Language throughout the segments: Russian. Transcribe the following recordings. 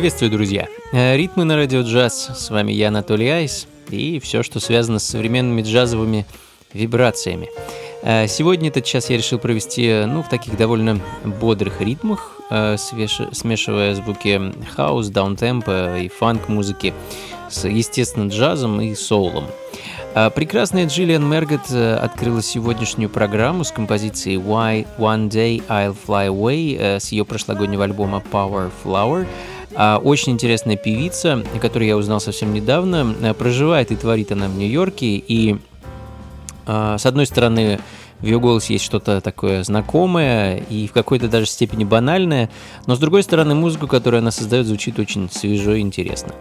Приветствую, друзья! Э, ритмы на радио джаз. С вами я, Анатолий Айс, и все, что связано с современными джазовыми вибрациями. Э, сегодня этот час я решил провести ну, в таких довольно бодрых ритмах, э, смешивая звуки хаус, даунтемпа и фанк-музыки с, естественно, джазом и соулом. Прекрасная Джиллиан Маргот открыла сегодняшнюю программу с композицией Why One Day I'll Fly Away с ее прошлогоднего альбома Power Flower – очень интересная певица, которую я узнал совсем недавно. Э, проживает и творит она в Нью-Йорке. И, а, с одной стороны, в ее голосе есть что-то такое знакомое и в какой-то даже степени банальное, но с другой стороны музыку, которую она создает, звучит очень свежо и интересно.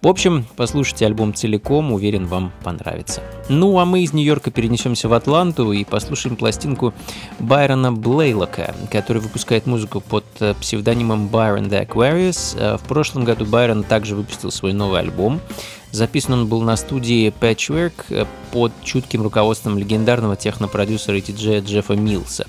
В общем, послушайте альбом целиком, уверен, вам понравится. Ну а мы из Нью-Йорка перенесемся в Атланту и послушаем пластинку Байрона Блейлока, который выпускает музыку под э, псевдонимом Byron the Aquarius. Э, в прошлом году Байрон также выпустил свой новый альбом, Записан он был на студии Patchwork э, под чутким руководством легендарного технопродюсера и диджея Джеффа Милса.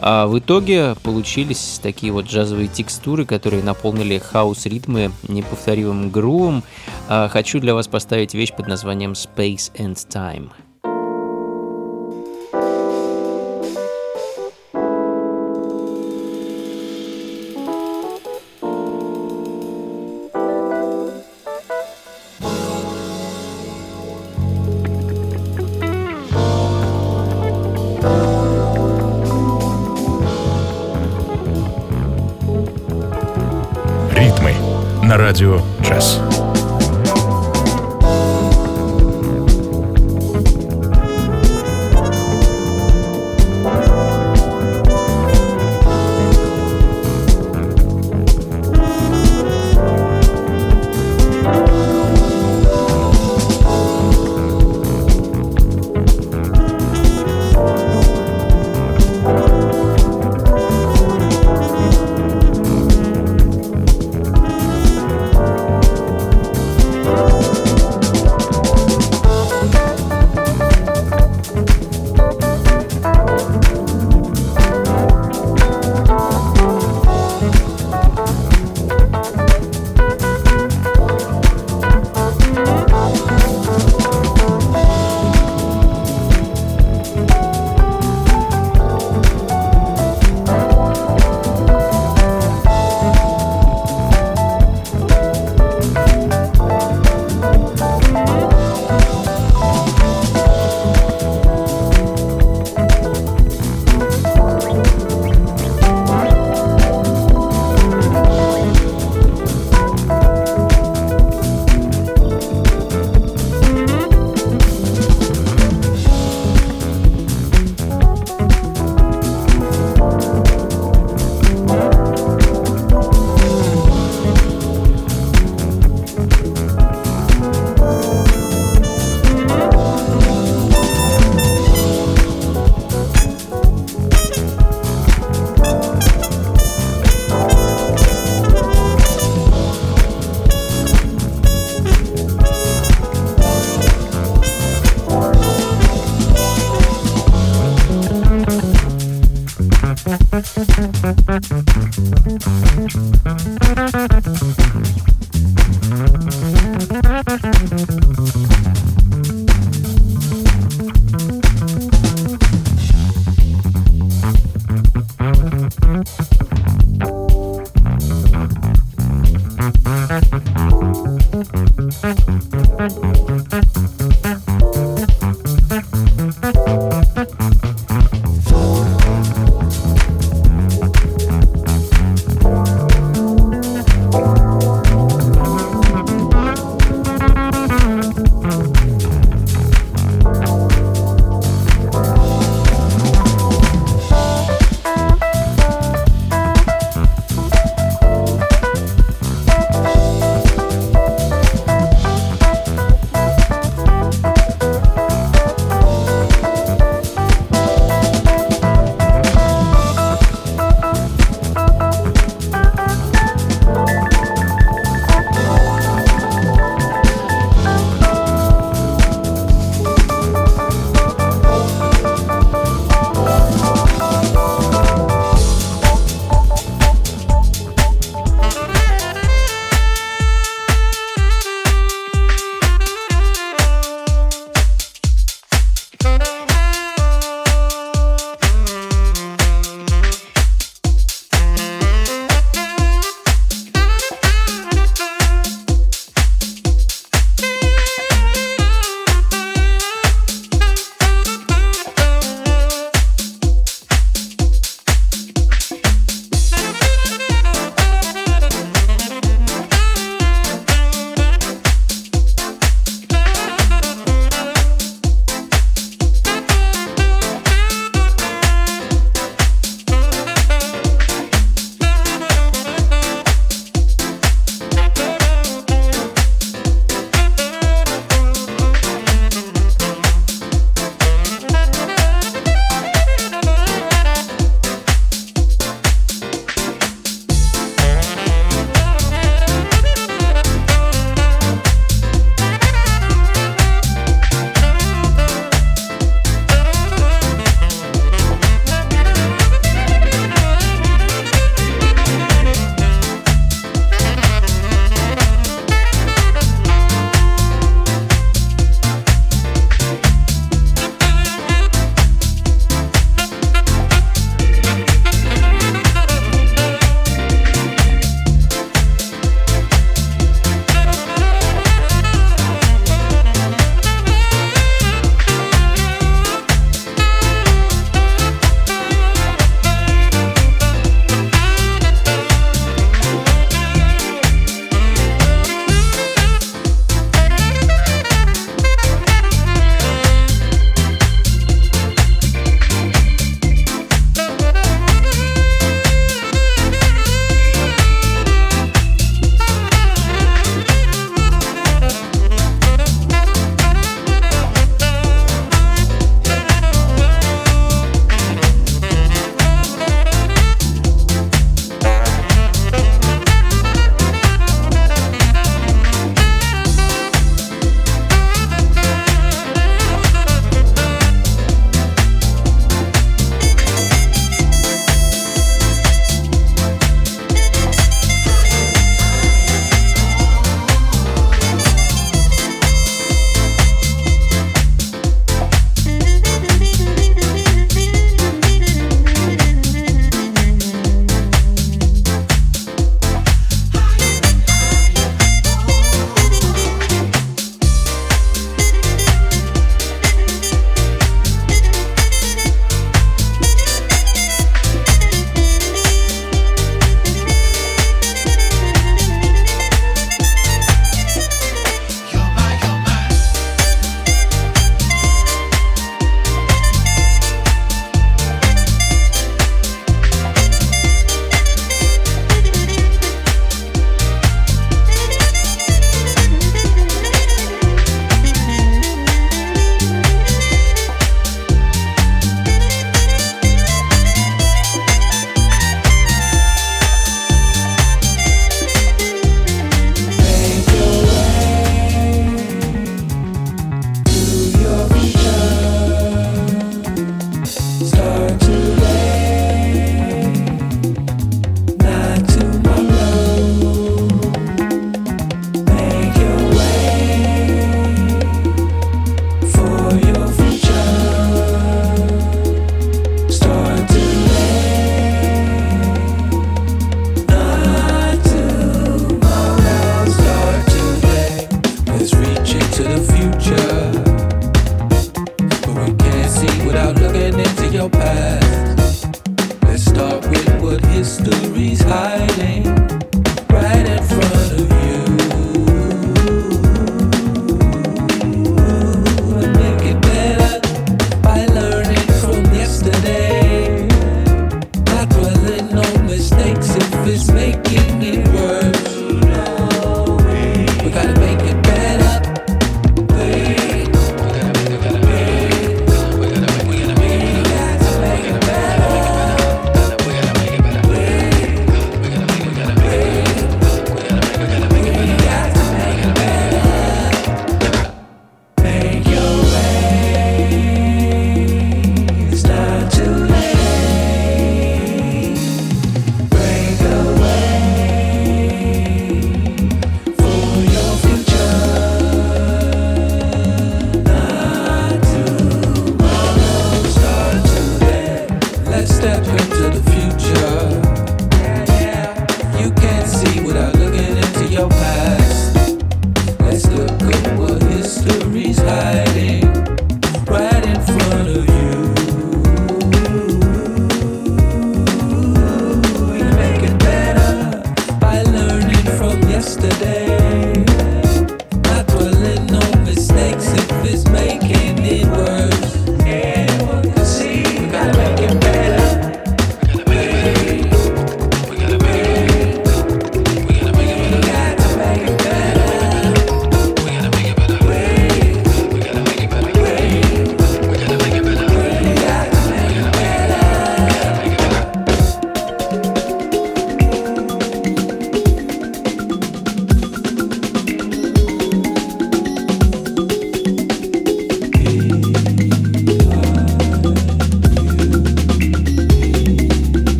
А в итоге получились такие вот джазовые текстуры, которые наполнили хаос-ритмы неповторимым грувом. А хочу для вас поставить вещь под названием Space and Time.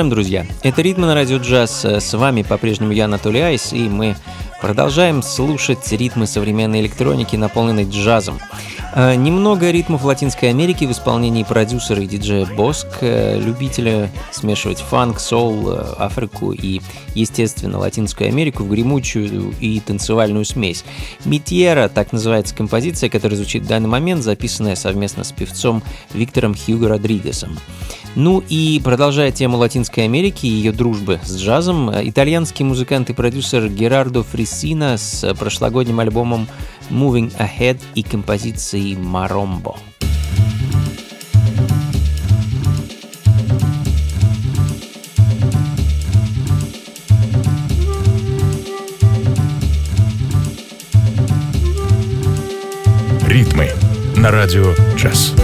Продолжаем, друзья. Это «Ритмы на радио джаз». С вами по-прежнему я, Анатолий Айс, и мы продолжаем слушать ритмы современной электроники, наполненной джазом. Э, немного ритмов Латинской Америки в исполнении продюсера и диджея Боск, э, любителя смешивать фанк, соул, э, Африку и, естественно, Латинскую Америку в гремучую и танцевальную смесь. «Митьера» — так называется композиция, которая звучит в данный момент, записанная совместно с певцом Виктором Хьюго Родригесом. Ну и продолжая тему Латинской Америки и ее дружбы с джазом, итальянский музыкант и продюсер Герардо Фриссина с прошлогодним альбомом Moving Ahead и композицией Maромbo. Ритмы на радио «Джаз».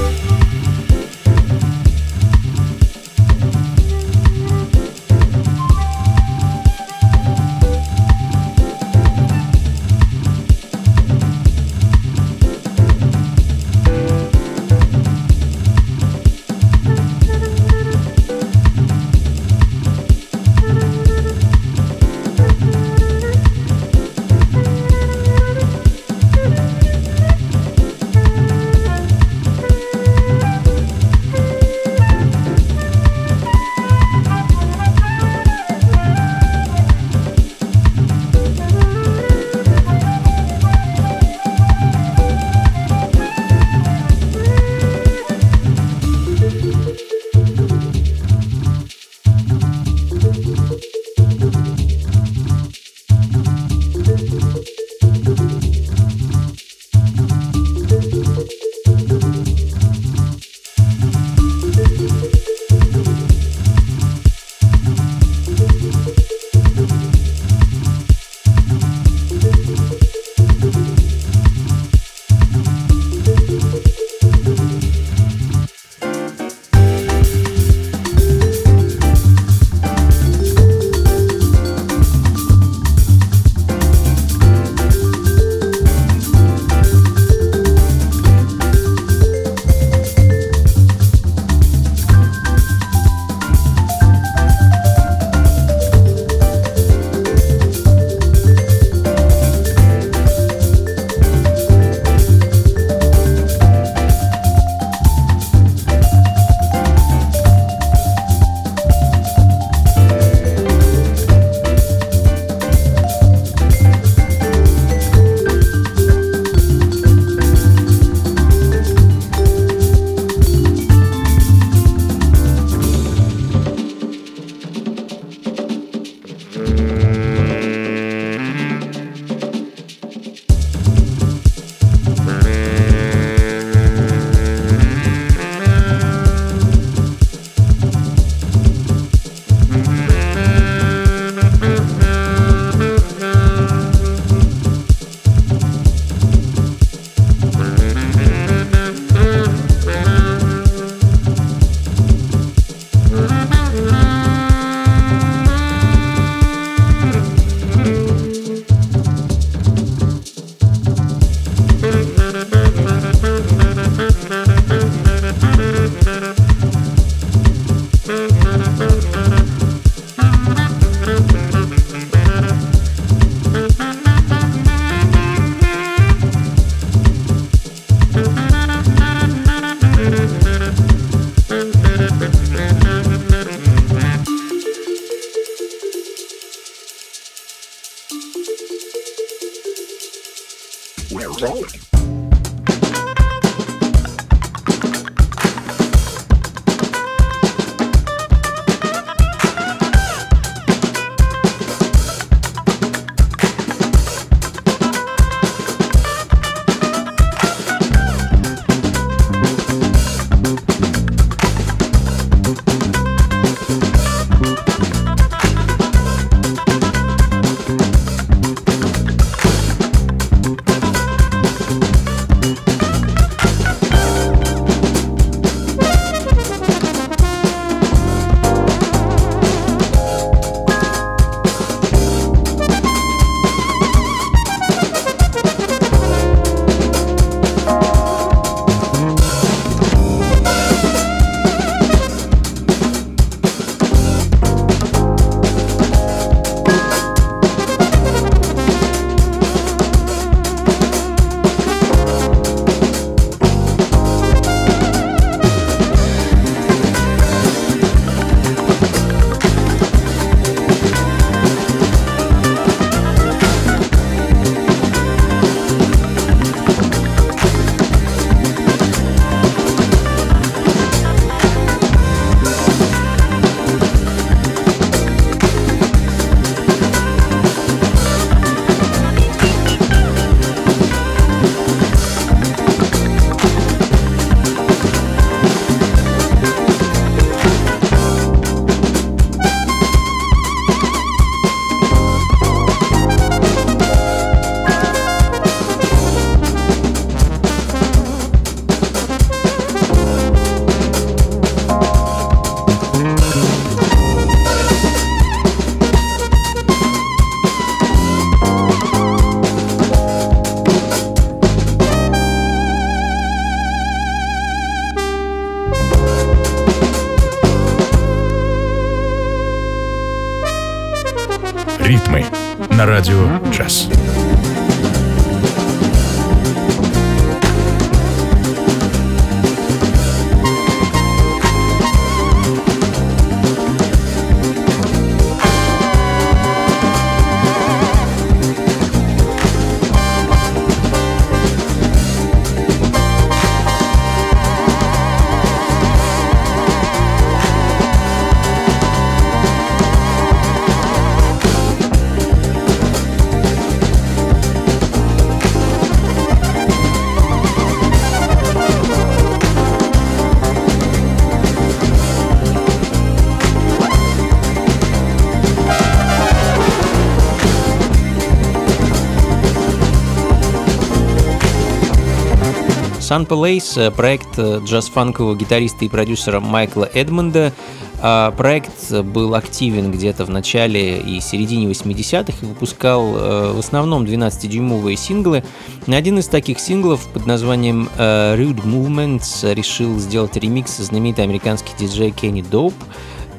Sun Palace — проект джаз-фанкового гитариста и продюсера Майкла Эдмонда. А, проект был активен где-то в начале и середине 80-х и выпускал э, в основном 12-дюймовые синглы. Один из таких синглов под названием э, Rude Movements решил сделать ремикс знаменитый американский диджей Кенни Доуп —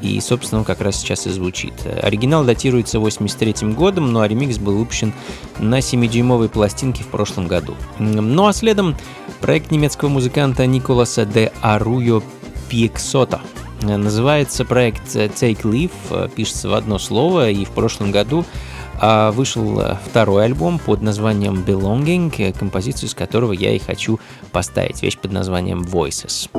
и, собственно, он как раз сейчас и звучит. Оригинал датируется 83 годом, но ремикс был выпущен на 7-дюймовой пластинке в прошлом году. Ну а следом проект немецкого музыканта Николаса де Аруйо Пиксота. Называется проект Take Leave, пишется в одно слово, и в прошлом году а, вышел второй альбом под названием Belonging, композицию с которого я и хочу поставить, вещь под названием Voices.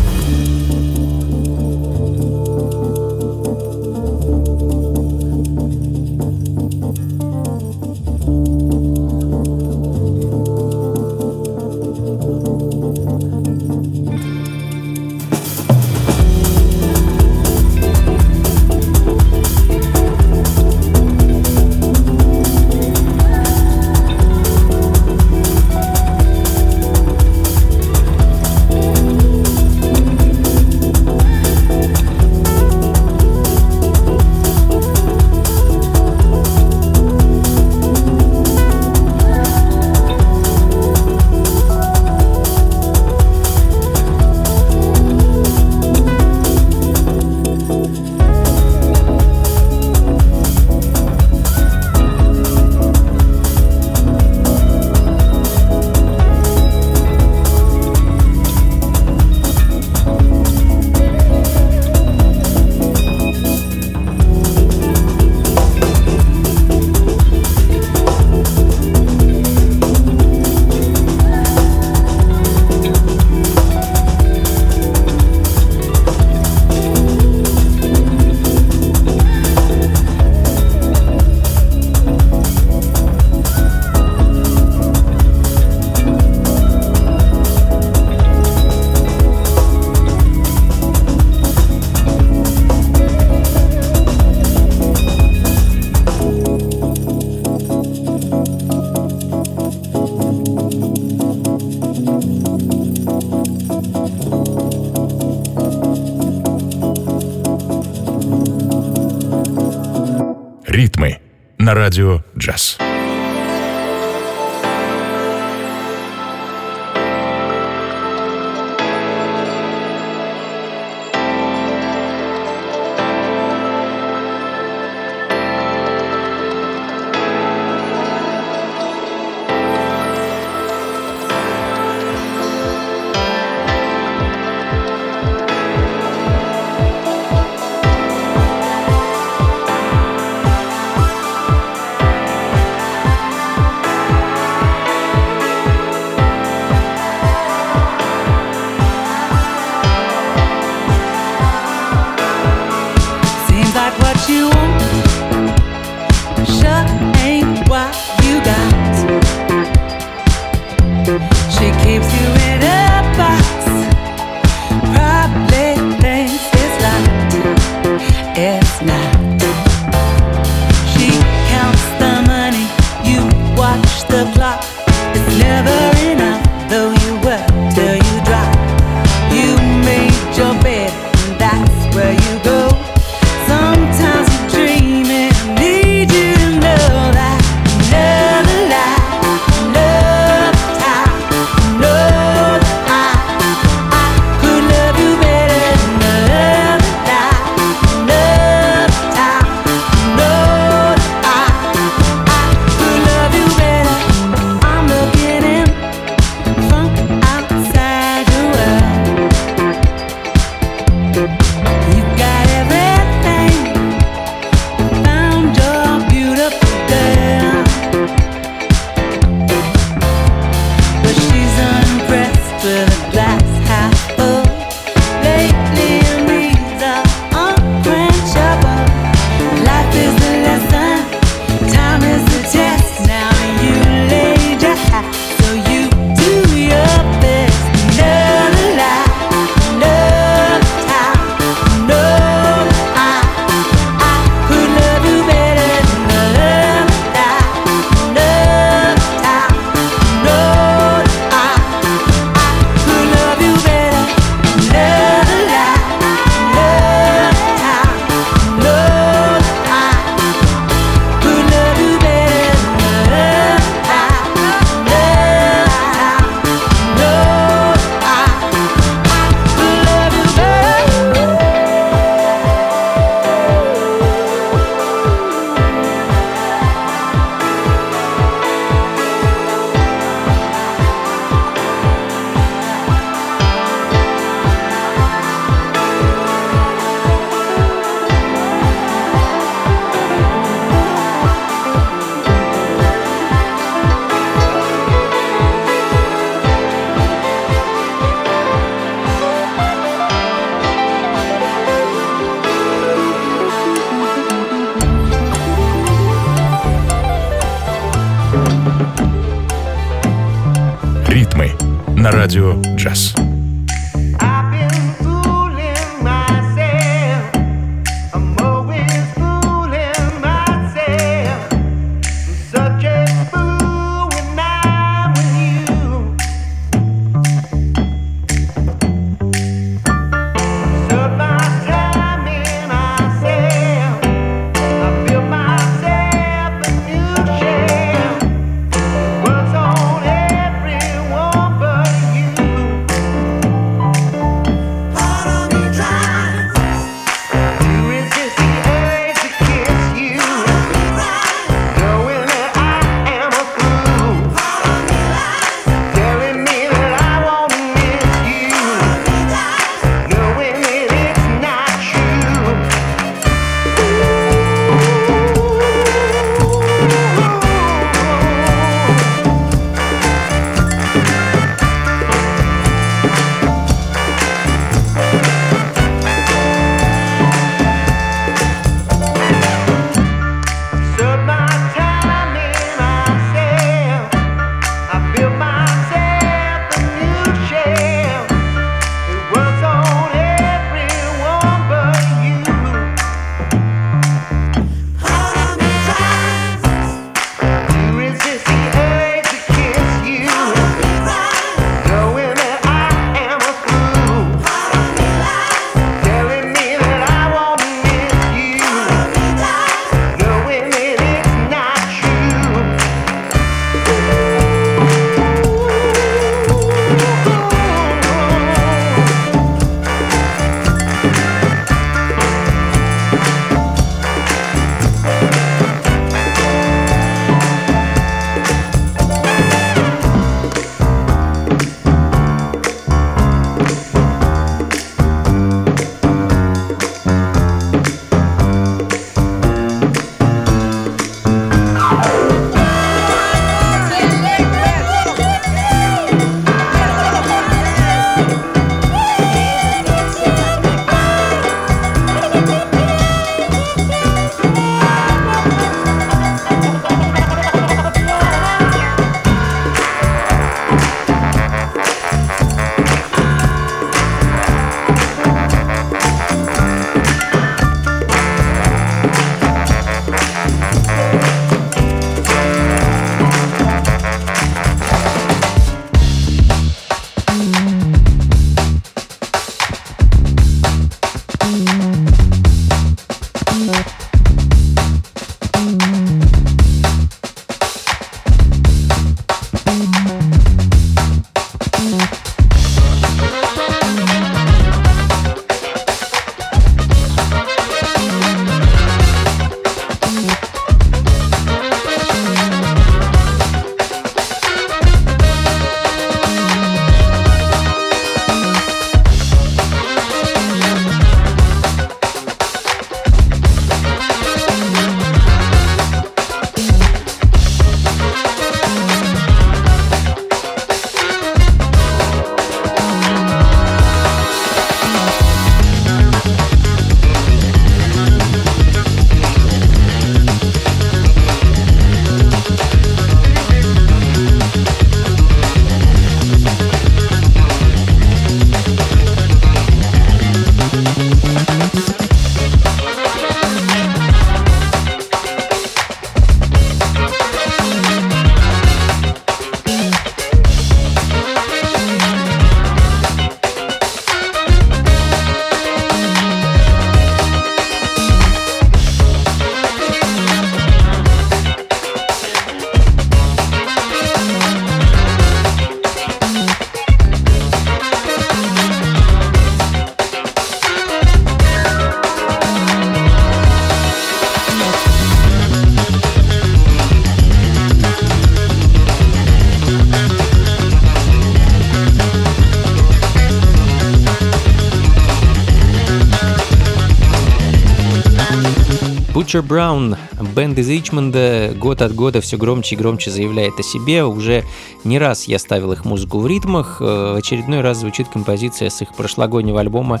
Butcher Brown, бенд из Ричмонда, год от года все громче и громче заявляет о себе. Уже не раз я ставил их музыку в ритмах. Э, в очередной раз звучит композиция с их прошлогоднего альбома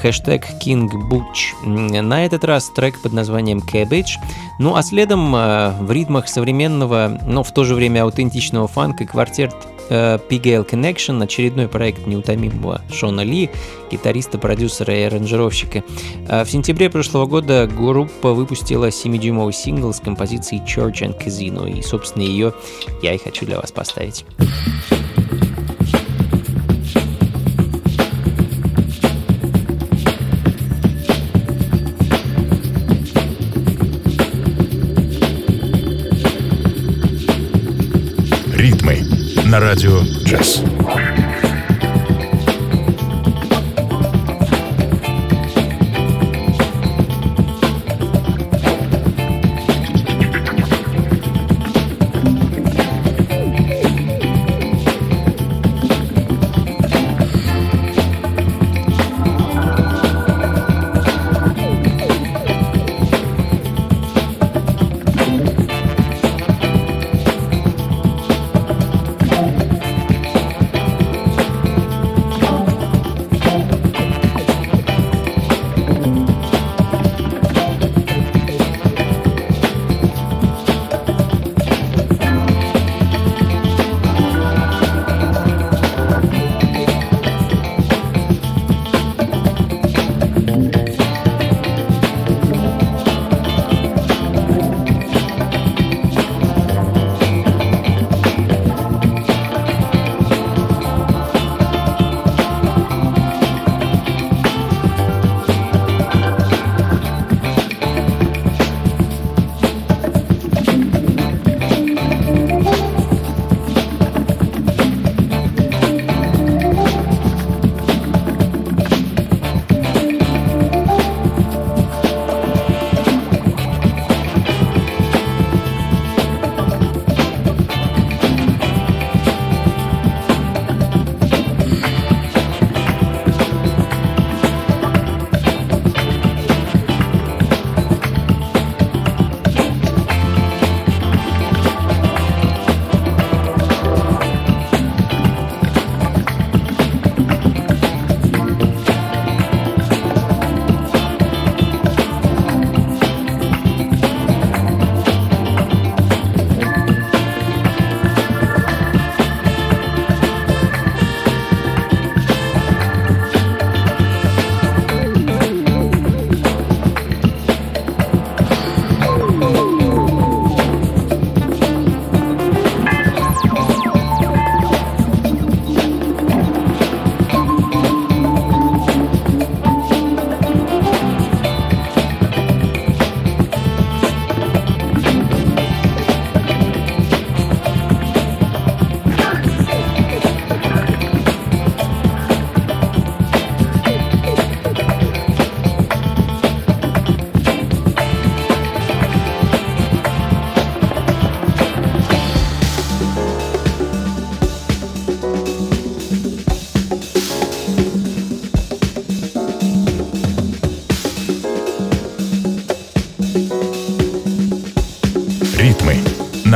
хэштег King Butch. На этот раз трек под названием Cabbage. Ну а следом э, в ритмах современного, но в то же время аутентичного фанка квартет PGL Connection, очередной проект неутомимого Шона Ли, гитариста, продюсера и аранжировщика. В сентябре прошлого года группа выпустила 7-дюймовый сингл с композицией Church and Casino, и, собственно, ее я и хочу для вас поставить. На радио «Джаз».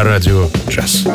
Радио «Джаз».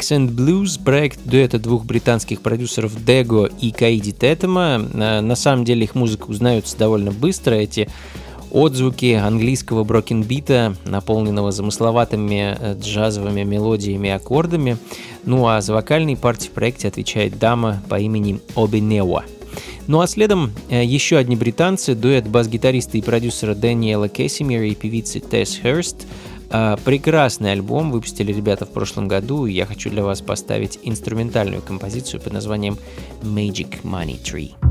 And Blues, проект дуэта двух британских продюсеров Дего и Каиди Тетема. Э, на самом деле их музыка узнается довольно быстро. Эти отзвуки английского брокенбита, наполненного замысловатыми э, джазовыми мелодиями и аккордами. Ну а за вокальной партией в проекте отвечает дама по имени Обинева. Ну а следом э, еще одни британцы, дуэт бас-гитариста и продюсера Дэниела Кессимира и певицы Тесс Херст – прекрасный альбом выпустили ребята в прошлом году, и я хочу для вас поставить инструментальную композицию под названием Magic Money Tree.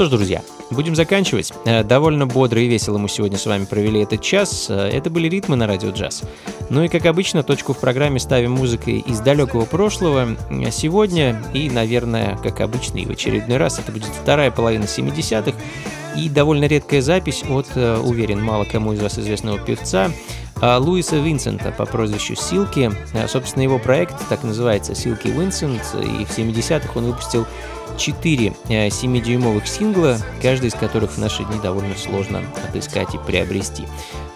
Что ж, друзья, будем заканчивать. Э, довольно бодро и весело мы сегодня с вами провели этот час. Э, это были ритмы на радио джаз. Ну и, как обычно, точку в программе ставим музыкой из далекого прошлого. Сегодня и, наверное, как обычно, и в очередной раз, это будет вторая половина 70-х и довольно редкая запись от, э, уверен, мало кому из вас известного певца, Луиса Винсента по прозвищу Силки. Собственно, его проект так называется Силки Винсент, и в 70-х он выпустил 4 7-дюймовых э, сингла, каждый из которых в наши дни довольно сложно отыскать и приобрести.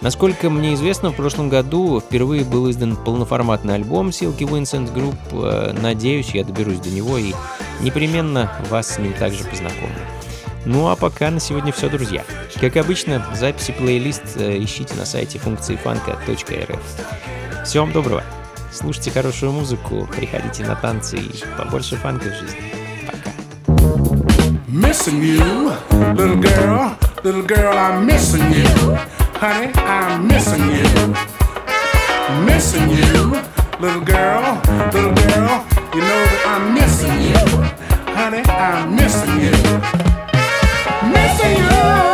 Насколько мне известно, в прошлом году впервые был издан полноформатный альбом Silky Vincent Group. Э, надеюсь, я доберусь до него и непременно вас с ним также познакомлю. Ну а пока на сегодня все, друзья. Как обычно, записи плейлист э, ищите на сайте функции фанка.рф. Всего вам доброго. Слушайте хорошую музыку, приходите на танцы и побольше фанка в жизни. Missing you, little girl, little girl, I'm missing you, honey, I'm missing you, missing you, little girl, little girl, you know that I'm missing you, honey, I'm missing you, missing you.